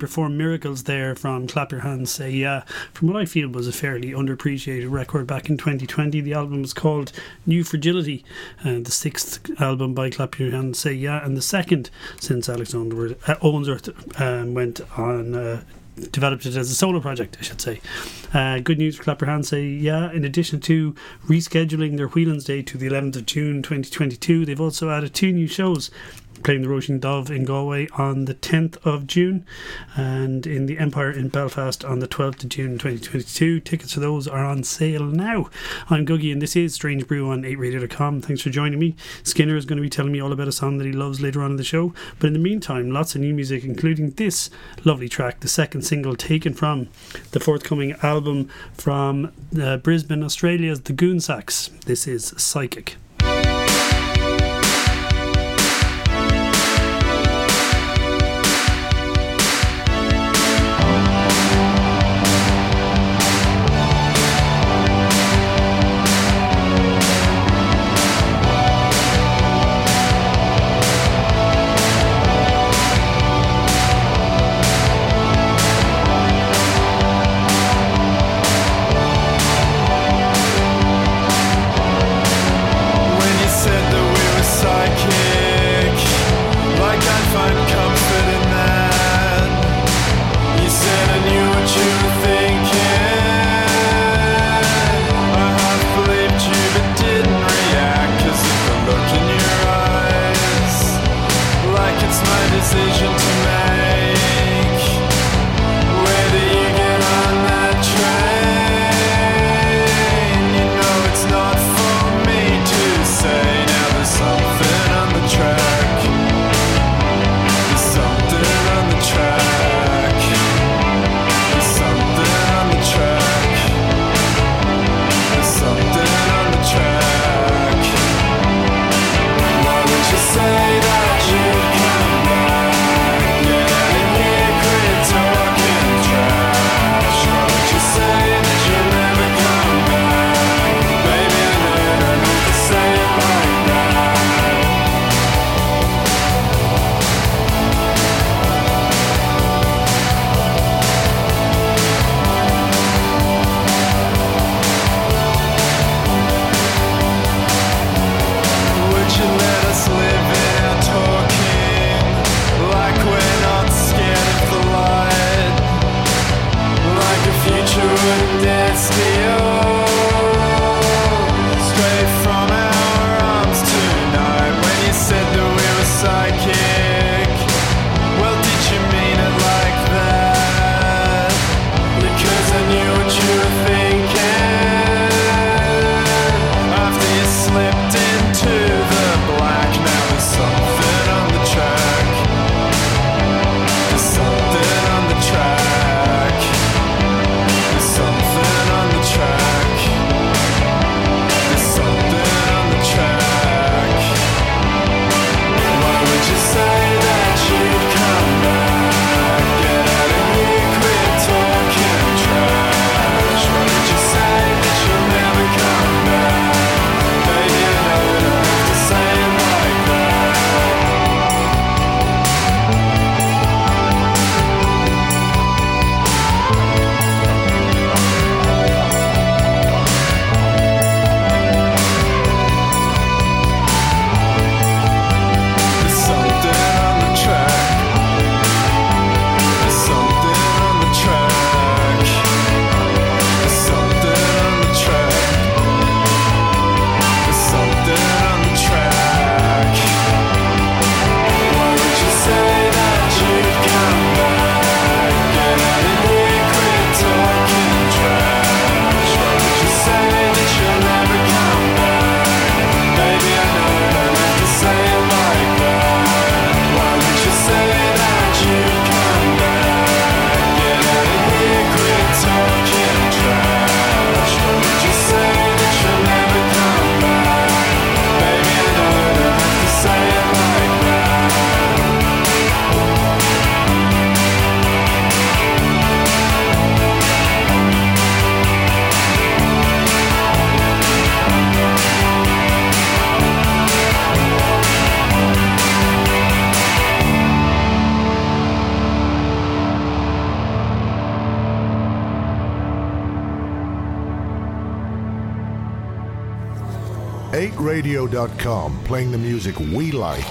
Perform miracles there from Clap Your Hands Say Yeah, from what I feel was a fairly underappreciated record back in 2020. The album was called New Fragility, uh, the sixth album by Clap Your Hands Say Yeah, and the second since Alec Ounsworth, uh, um, went on. Uh, developed it as a solo project, I should say. Uh, good news for Clap Your Hands say, yeah, in addition to rescheduling their Whelan's Day to the 11th of June 2022, they've also added two new shows playing the Roisin Dubh in Galway on the 10th of June and in the Empire in Belfast on the 12th of June 2022. Tickets for those are on sale now. I'm Googie and this is Strange Brew on 8radio.com. Thanks for joining me. Skinner is going to be telling me all about a song that he loves later on in the show. But in the meantime, lots of new music, including this lovely track, the second single taken from the forthcoming album from uh, Brisbane, Australia's The Goon Sax. This is Psychic. The music we like.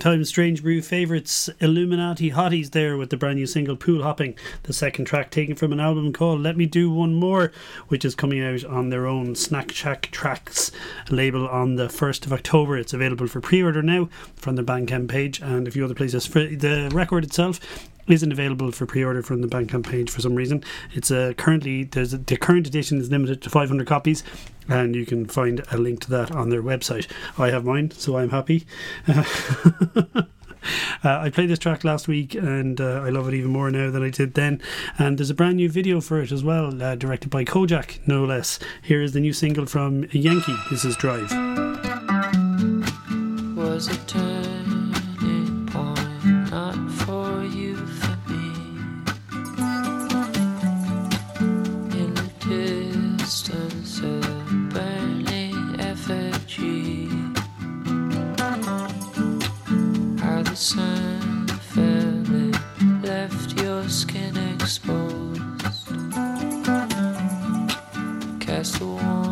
Longtime Strange Brew favourites Illuminati Hotties there with the brand new single Pool Hopping, the second track taken from an album called Let Me Do One More, which is coming out on their own Snack Shack Tracks label on the 1st of October. It's available for pre order now from the Bandcamp page and a few other places. For the record itself isn't available for pre-order from the Bandcamp page for some reason. It's uh, currently there's the current edition is limited to 500 copies, and you can find a link to that on their website. I have mine, so I'm happy. Uh, I played this track last week and uh, I love it even more now than I did then. And there's a brand new video for it as well, uh, directed by Kojak, no less. Here is the new single from Yankee. This is Drive. unfairly left your skin exposed. Cast a warm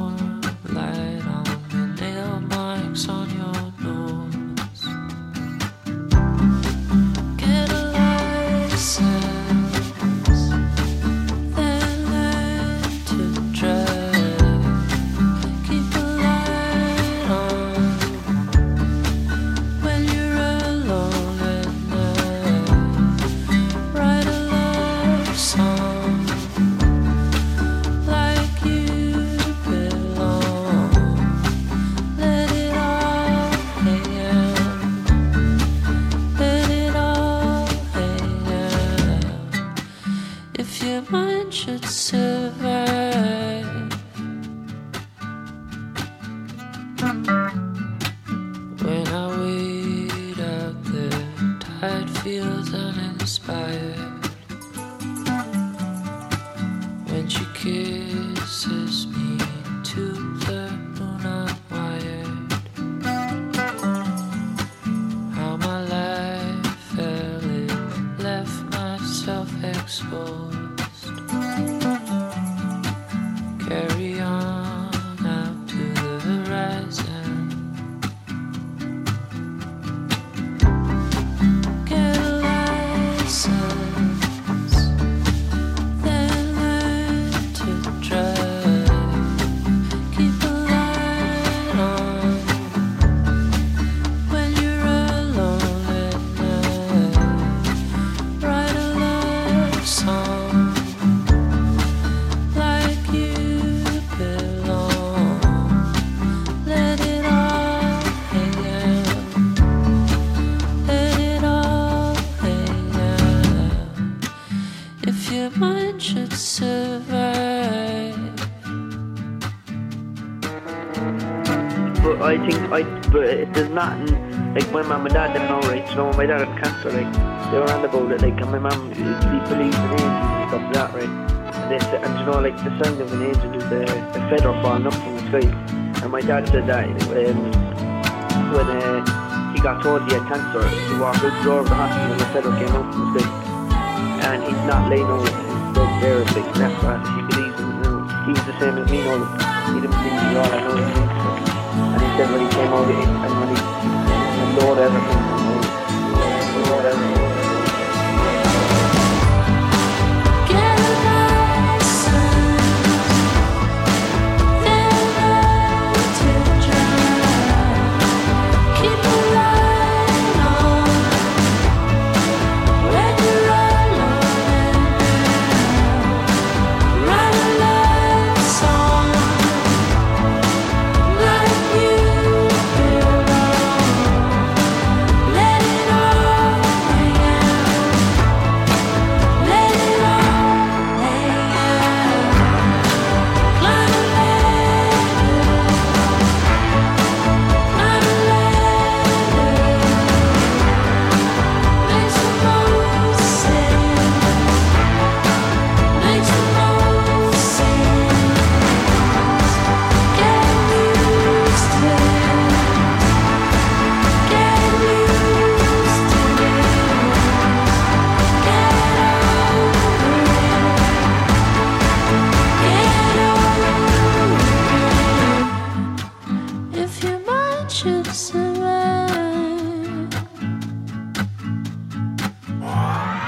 Was it there's nothing like my mum and dad didn't know right. Know, my dad had cancer, like they were on the it, like and my mum he believes in angels and stuff like that, right? And they and you know, like the sound of an angel is a, a feather falling up from the sky. And my dad said that um, when uh, he got told he had cancer, he walked out the door of the hospital and the feather came out from the sky. And he's not laying on bed there, like that's what he believes he was the same as me, you know, he didn't believe in God, I know he thinks and he said when he came over and when he and Lord everything,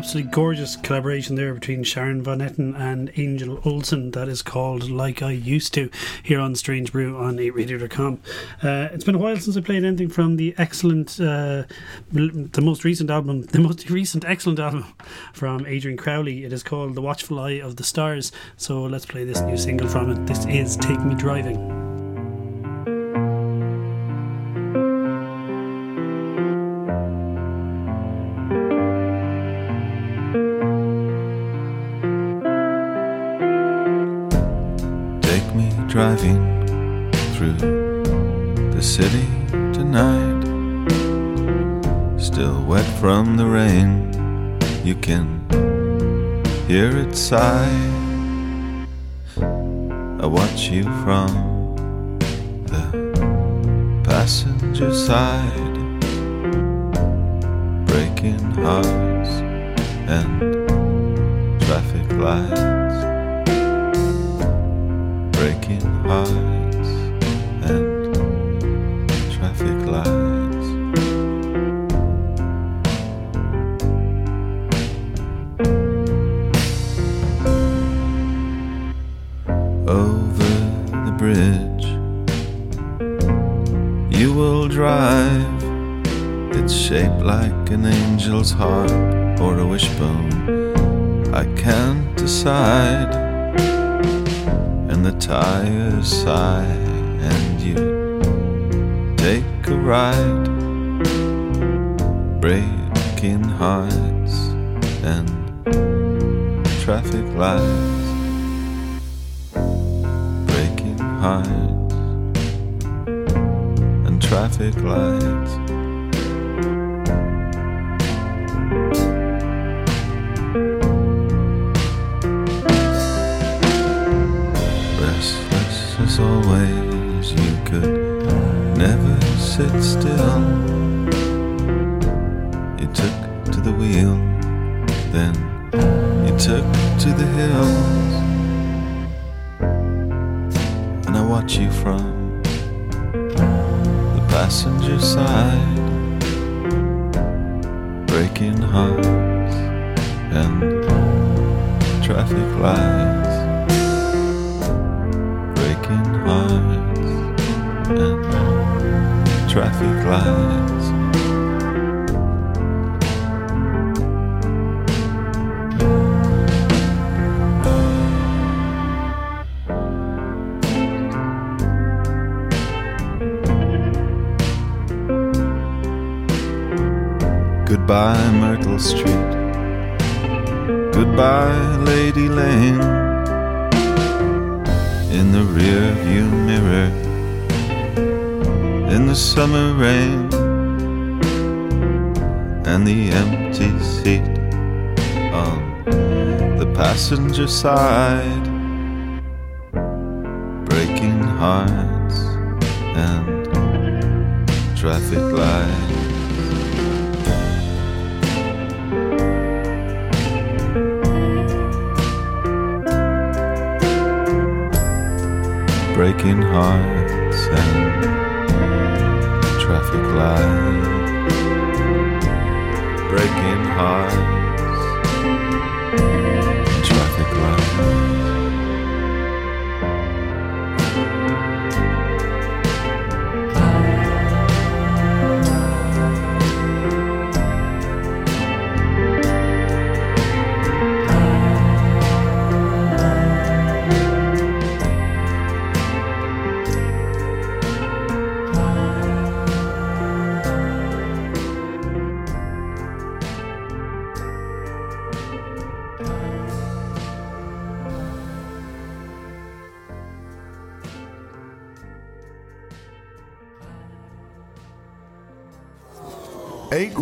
Absolutely gorgeous collaboration there between Sharon Van Etten and Angel Olsen that is called Like I Used to here on Strange Brew on 8radio.com. Uh, it's been a while since I played anything from the excellent, uh, the most recent album, the most recent excellent album from Adrian Crowley. It is called The Watchful Eye of the Stars. So let's play this new single from it. This is Take Me Driving. Driving through the city tonight. Still wet from the rain, you can hear it sigh. I watch you from the passenger side, breaking hearts and traffic lights breaking hearts and traffic lights. Over the bridge, you will drive. It's shaped like an angel's harp or a wishbone. I can't decide the tires sigh and you take a ride, breaking hearts and traffic lights, breaking hearts and traffic lights. Always you could never sit still. Rain and the empty seat on the passenger side. Breaking hearts and traffic lights. Breaking hearts and traffic lights, breaking hearts.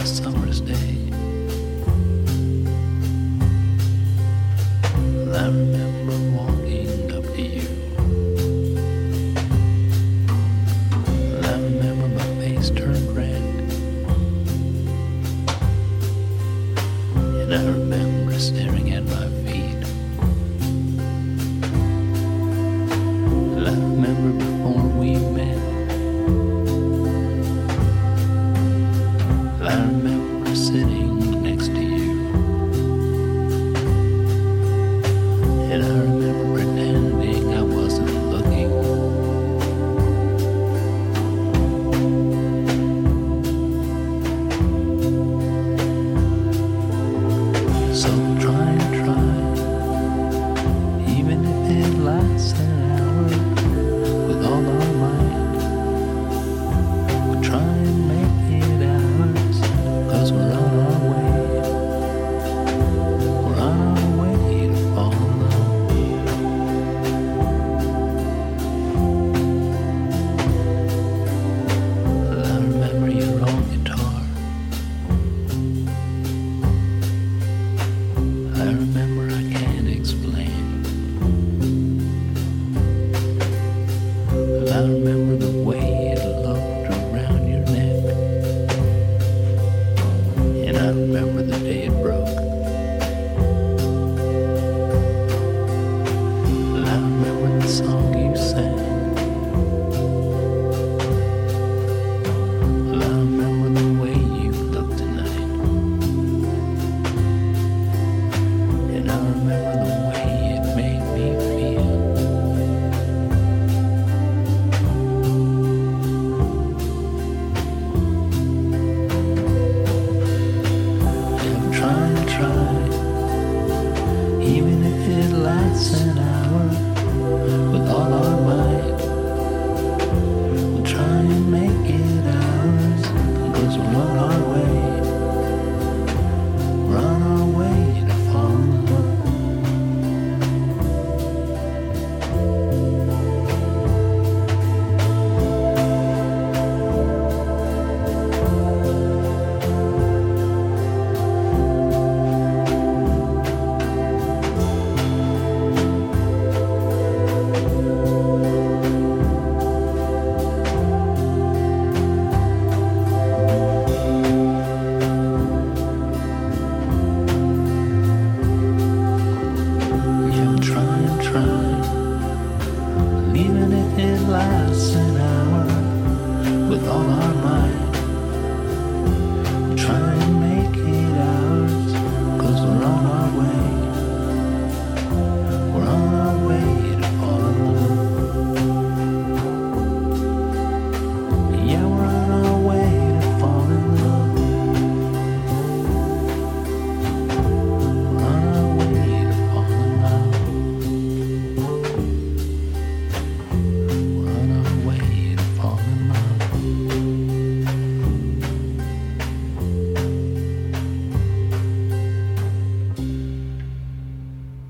us.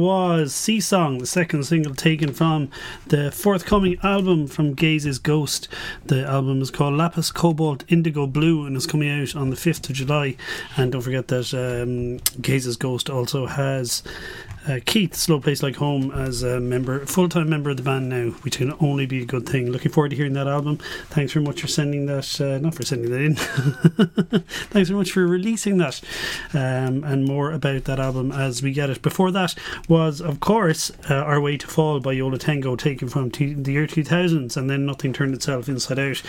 was Sea Song, the second single taken from the forthcoming album from Gaze's Ghost. The album is called Lapis Cobalt Indigo Blue and is coming out on the 5th of July. And don't forget that um, Gaze's Ghost also has uh, Keith, Slow Place Like Home, as a member, full time member of the band now, which can only be a good thing. Looking forward to hearing that album. Thanks very much for sending that, uh, not for sending that in. Thanks very much for releasing that, um, and more about that album as we get it. Before that was, of course, uh, Our Way to Fall by Yo La Tengo, taken from t- the year 2000s, and then Nothing Turned Itself Inside Out.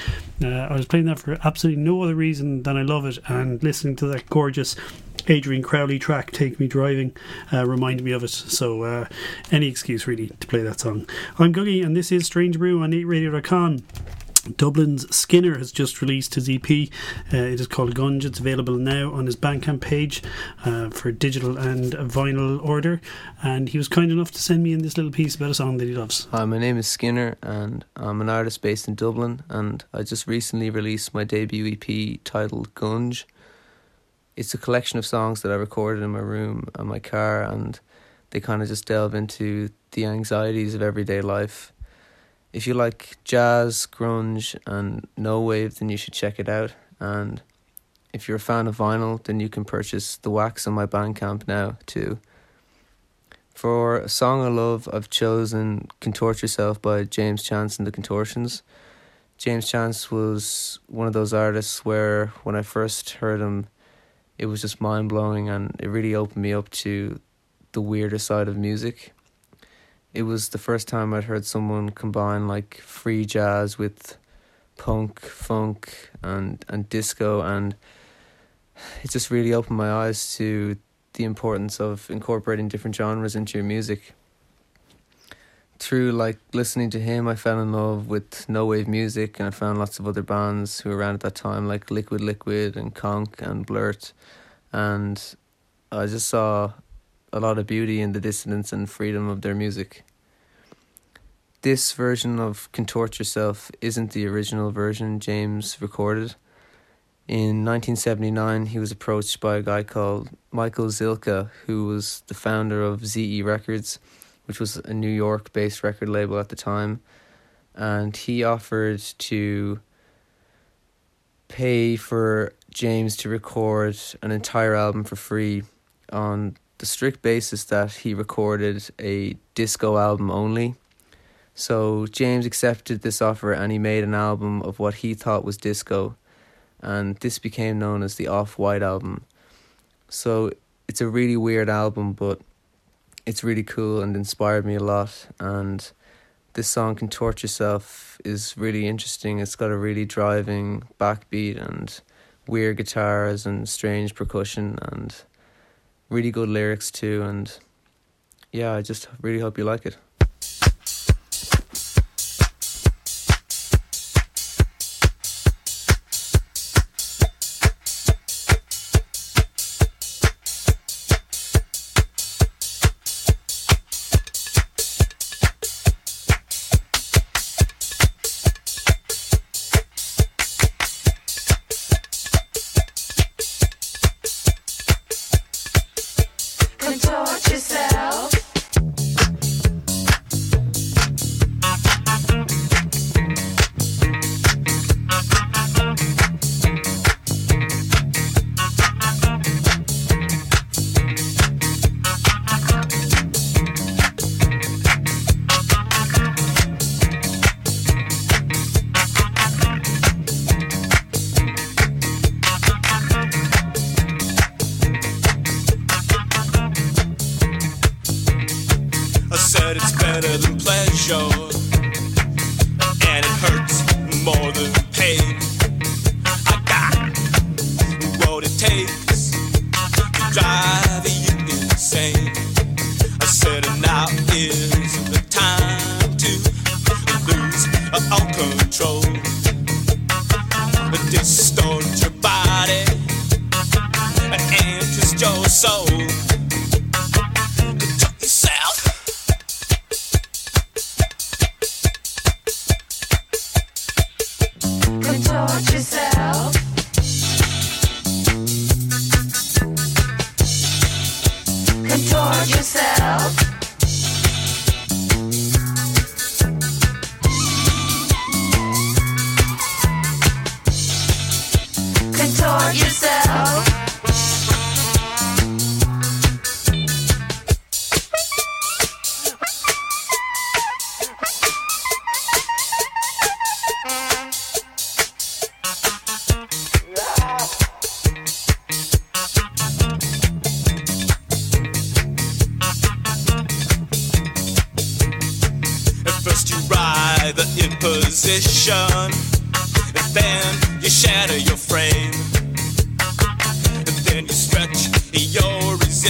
Uh, I was playing that for absolutely no other reason than I love it, and listening to that gorgeous Adrian Crowley track "Take Me Driving" uh, reminded me of it. So uh, any excuse really to play that song. I'm Googie, and this is Strange Brew on 8radio.com. Dublin's Skinner has just released his EP. Uh, it is called Gunge. It's available now on his Bandcamp page uh, for digital and vinyl order. And he was kind enough to send me in this little piece about a song that he loves. Hi, my name is Skinner, and I'm an artist based in Dublin. And I just recently released my debut EP titled Gunge. It's a collection of songs that I recorded in my room and my car, and they kind of just delve into the anxieties of everyday life if you like jazz, grunge, and no wave, then you should check it out. And if you're a fan of vinyl, then you can purchase the wax on my Bandcamp now too. For a song I love, I've chosen "Contort Yourself" by James Chance and the Contortions. James Chance was one of those artists where, when I first heard him, it was just mind blowing, and it really opened me up to the weirder side of music it was the first time I'd heard someone combine like free jazz with punk, funk, and and disco, and it just really opened my eyes to the importance of incorporating different genres into your music. Through like listening to him, I fell in love with no wave music, and I found lots of other bands who were around at that time, like Liquid Liquid and Konk and Blurt, and I just saw a lot of beauty in the dissonance and freedom of their music. This version of Contort Yourself isn't the original version James recorded. In 1979, he was approached by a guy called Michael Zilkha, who was the founder of ZE Records, which was a New York based record label at the time. And he offered to pay for James to record an entire album for free on the strict basis that he recorded a disco album only. So James accepted this offer and he made an album of what he thought was disco, and this became known as the Off White album. So it's a really weird album, but it's really cool and inspired me a lot. And this song, Contort Yourself, is really interesting. It's got a really driving backbeat and weird guitars and strange percussion and really good lyrics too. And yeah, I just really hope you like it.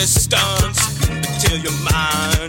Your resistance until your mind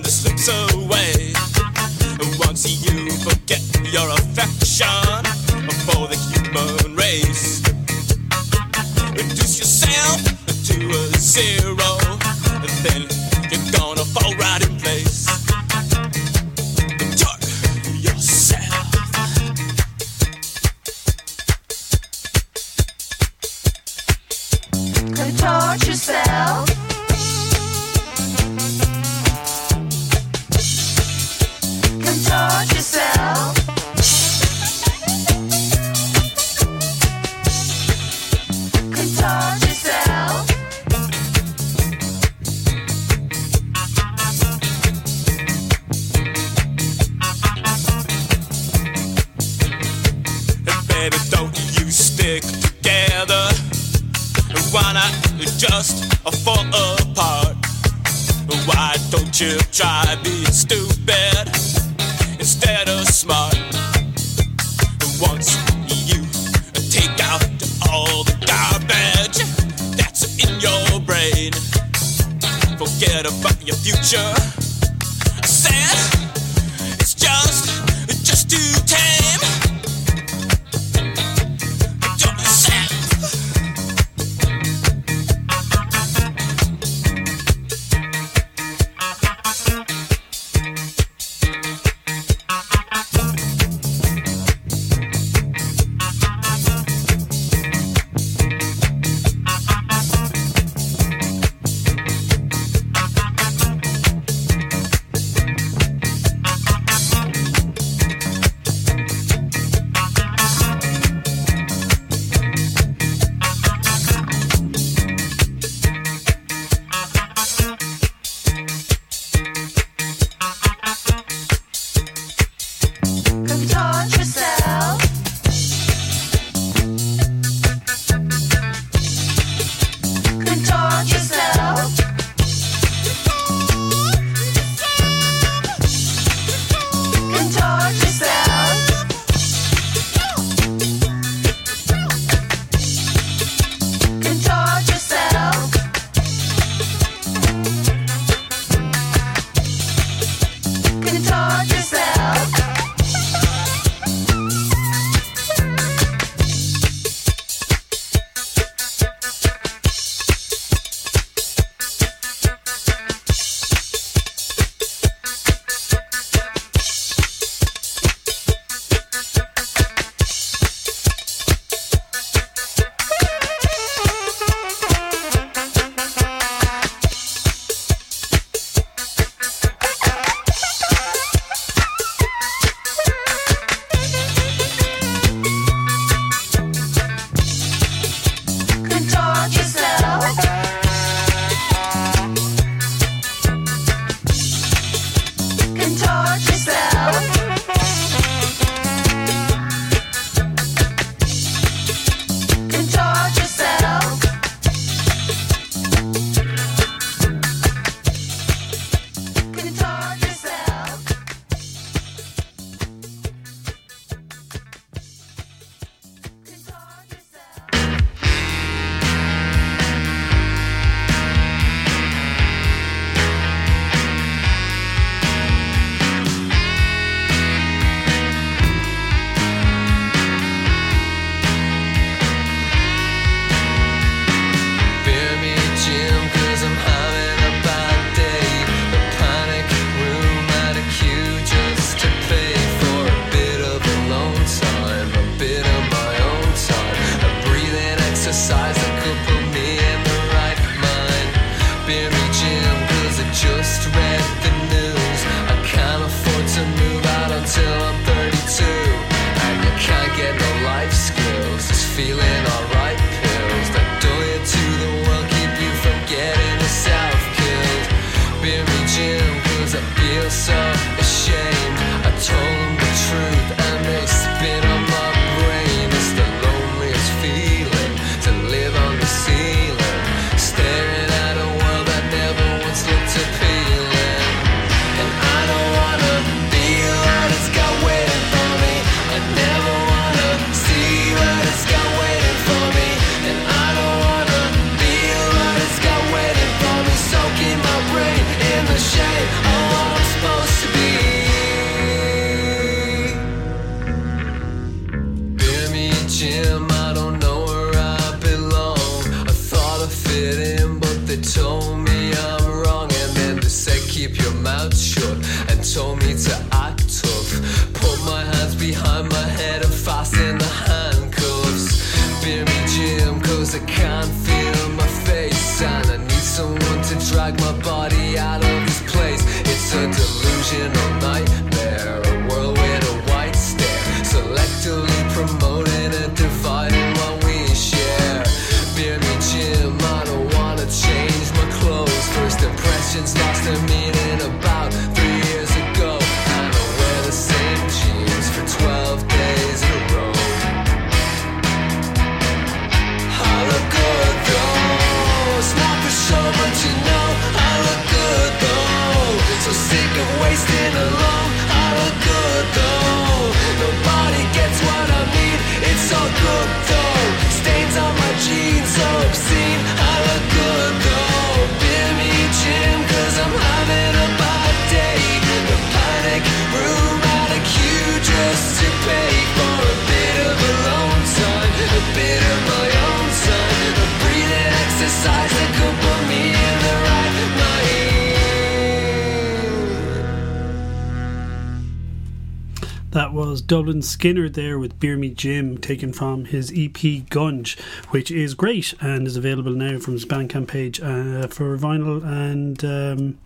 Dublin Skinner there with Beer Me Jim, taken from his EP Gunge, which is great and is available now from his Bandcamp page uh, for vinyl and um,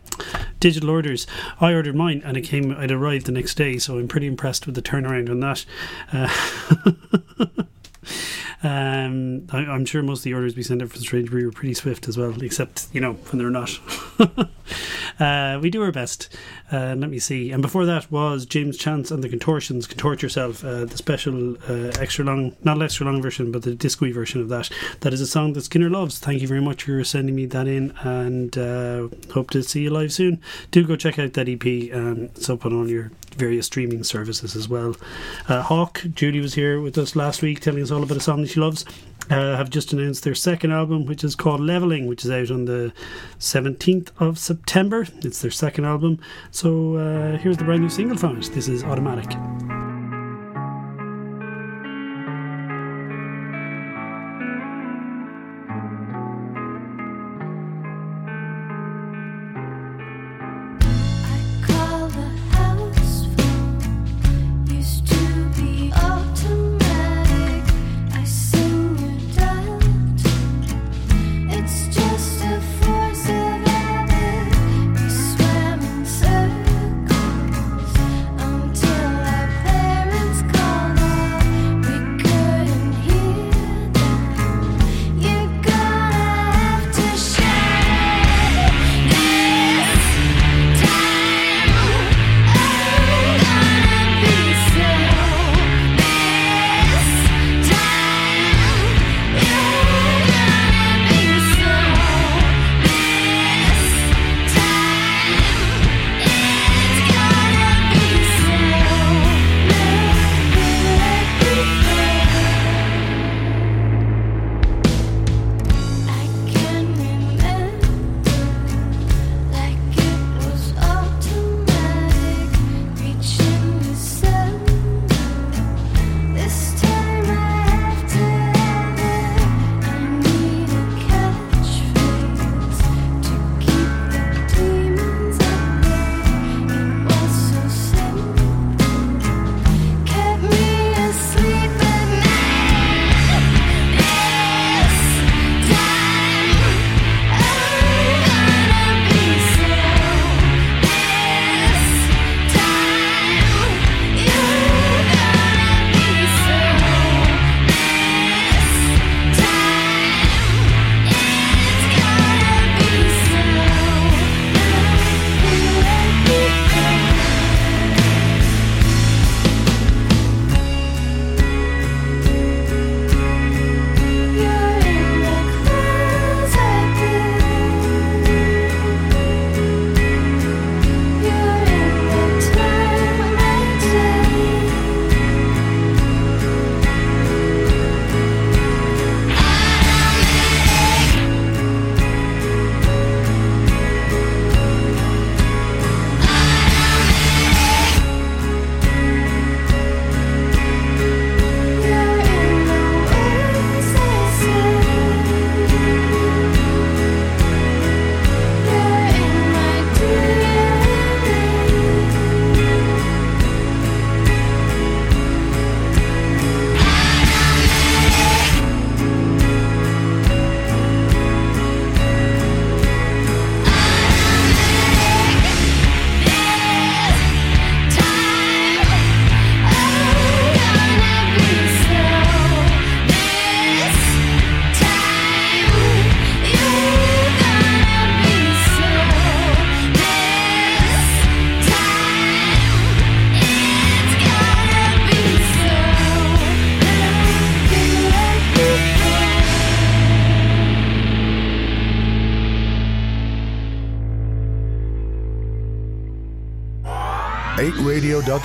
digital orders. I ordered mine and it came, it arrived the next day, so I'm pretty impressed with the turnaround on that. Uh, Um, I, I'm sure most of the orders we send out from Strange Brew are pretty swift as well, except you know when they're not. uh, we do our best. Uh, let me see. And before that was James Chance and the Contortions. Contort yourself. Uh, the special uh, extra long, not extra long version, but the disco version of that. That is a song that Skinner loves. Thank you very much for sending me that in, and uh, hope to see you live soon. Do go check out that EP. Um, it's up on all your various streaming services as well. Uh, Hawk, Judy was here with us last week telling us all about a song that she loves. Uh, have just announced their second album, which is called Leveling, which is out on the 17th of September. It's their second album. So uh, here's the brand new single from it. This is Automatic.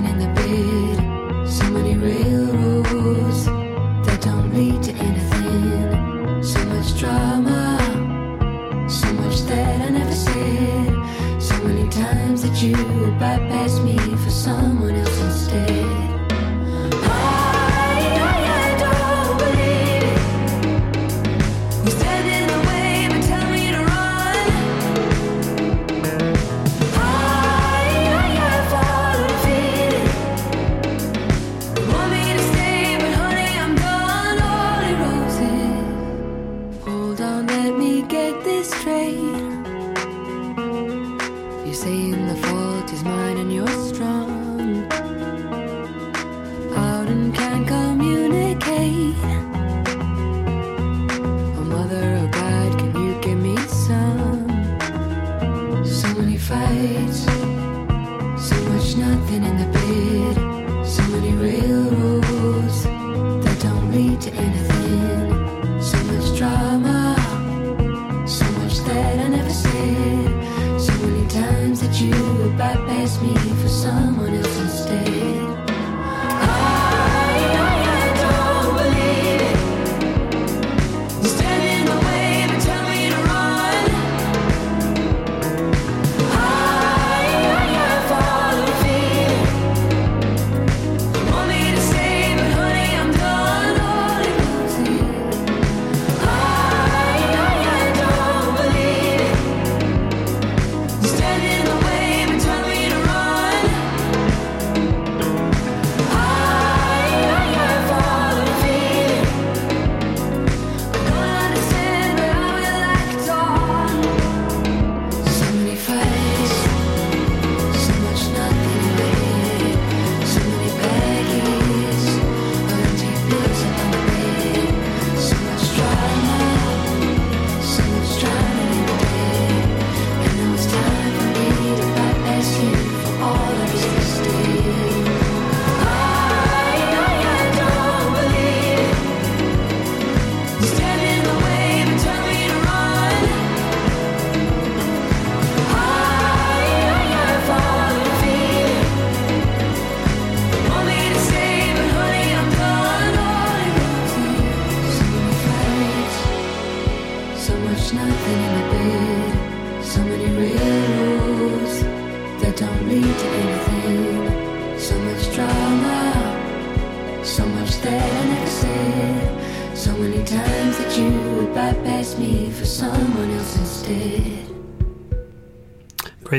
Much in the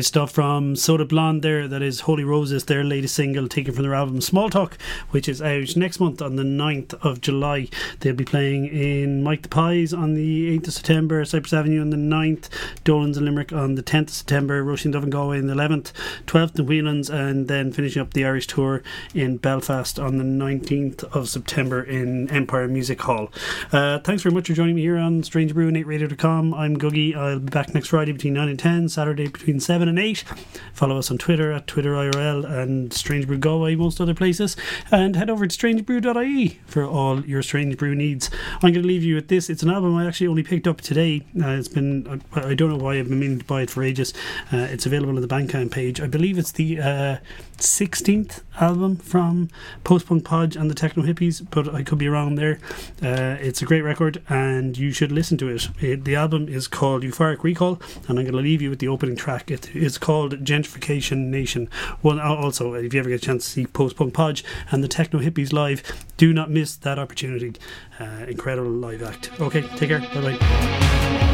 Great stuff from Soda Blonde there. That is Holy Roses, their latest single taken from their album Small Talk, which is out next month on the 9th of July. They'll be playing in Mike the Pies on the 8th of September, Cypress Avenue on the 9th, Dolan's and Limerick on the 10th of September, Roisin Dubh and Galway on the 11th, 12th in Whelan's, and then finishing up the Irish tour in Belfast on the 19th of September in Empire Music Hall. Uh, thanks very much for joining me here on Strange Brew and 8radio.com. I'm Googie. I'll be back next Friday between 9 and 10, Saturday between 7 and 8. Follow us on Twitter at Twitter IRL and Strange Brew Galway, most other places. And head over to strangebrew.ie for all your Strange Brew needs. I'm going to leave you with this. It's an album I actually only picked up today. Uh, it's been, I, I don't know why I've been meaning to buy it for ages. Uh, it's available on the Bandcamp page. I believe it's the uh, 16th album from Post Punk Podge and the Techno Hippies, but I could be wrong there. Uh, it's a great record and you should listen to it. it. The album is called Euphoric Recall, and I'm going to leave you with the opening track. It is called Gentrification Nation. One also, if you ever get a chance to see Post Punk Podge and the Techno Hippies live, do not miss that opportunity. Uh, incredible live act. Okay, take care. Bye bye.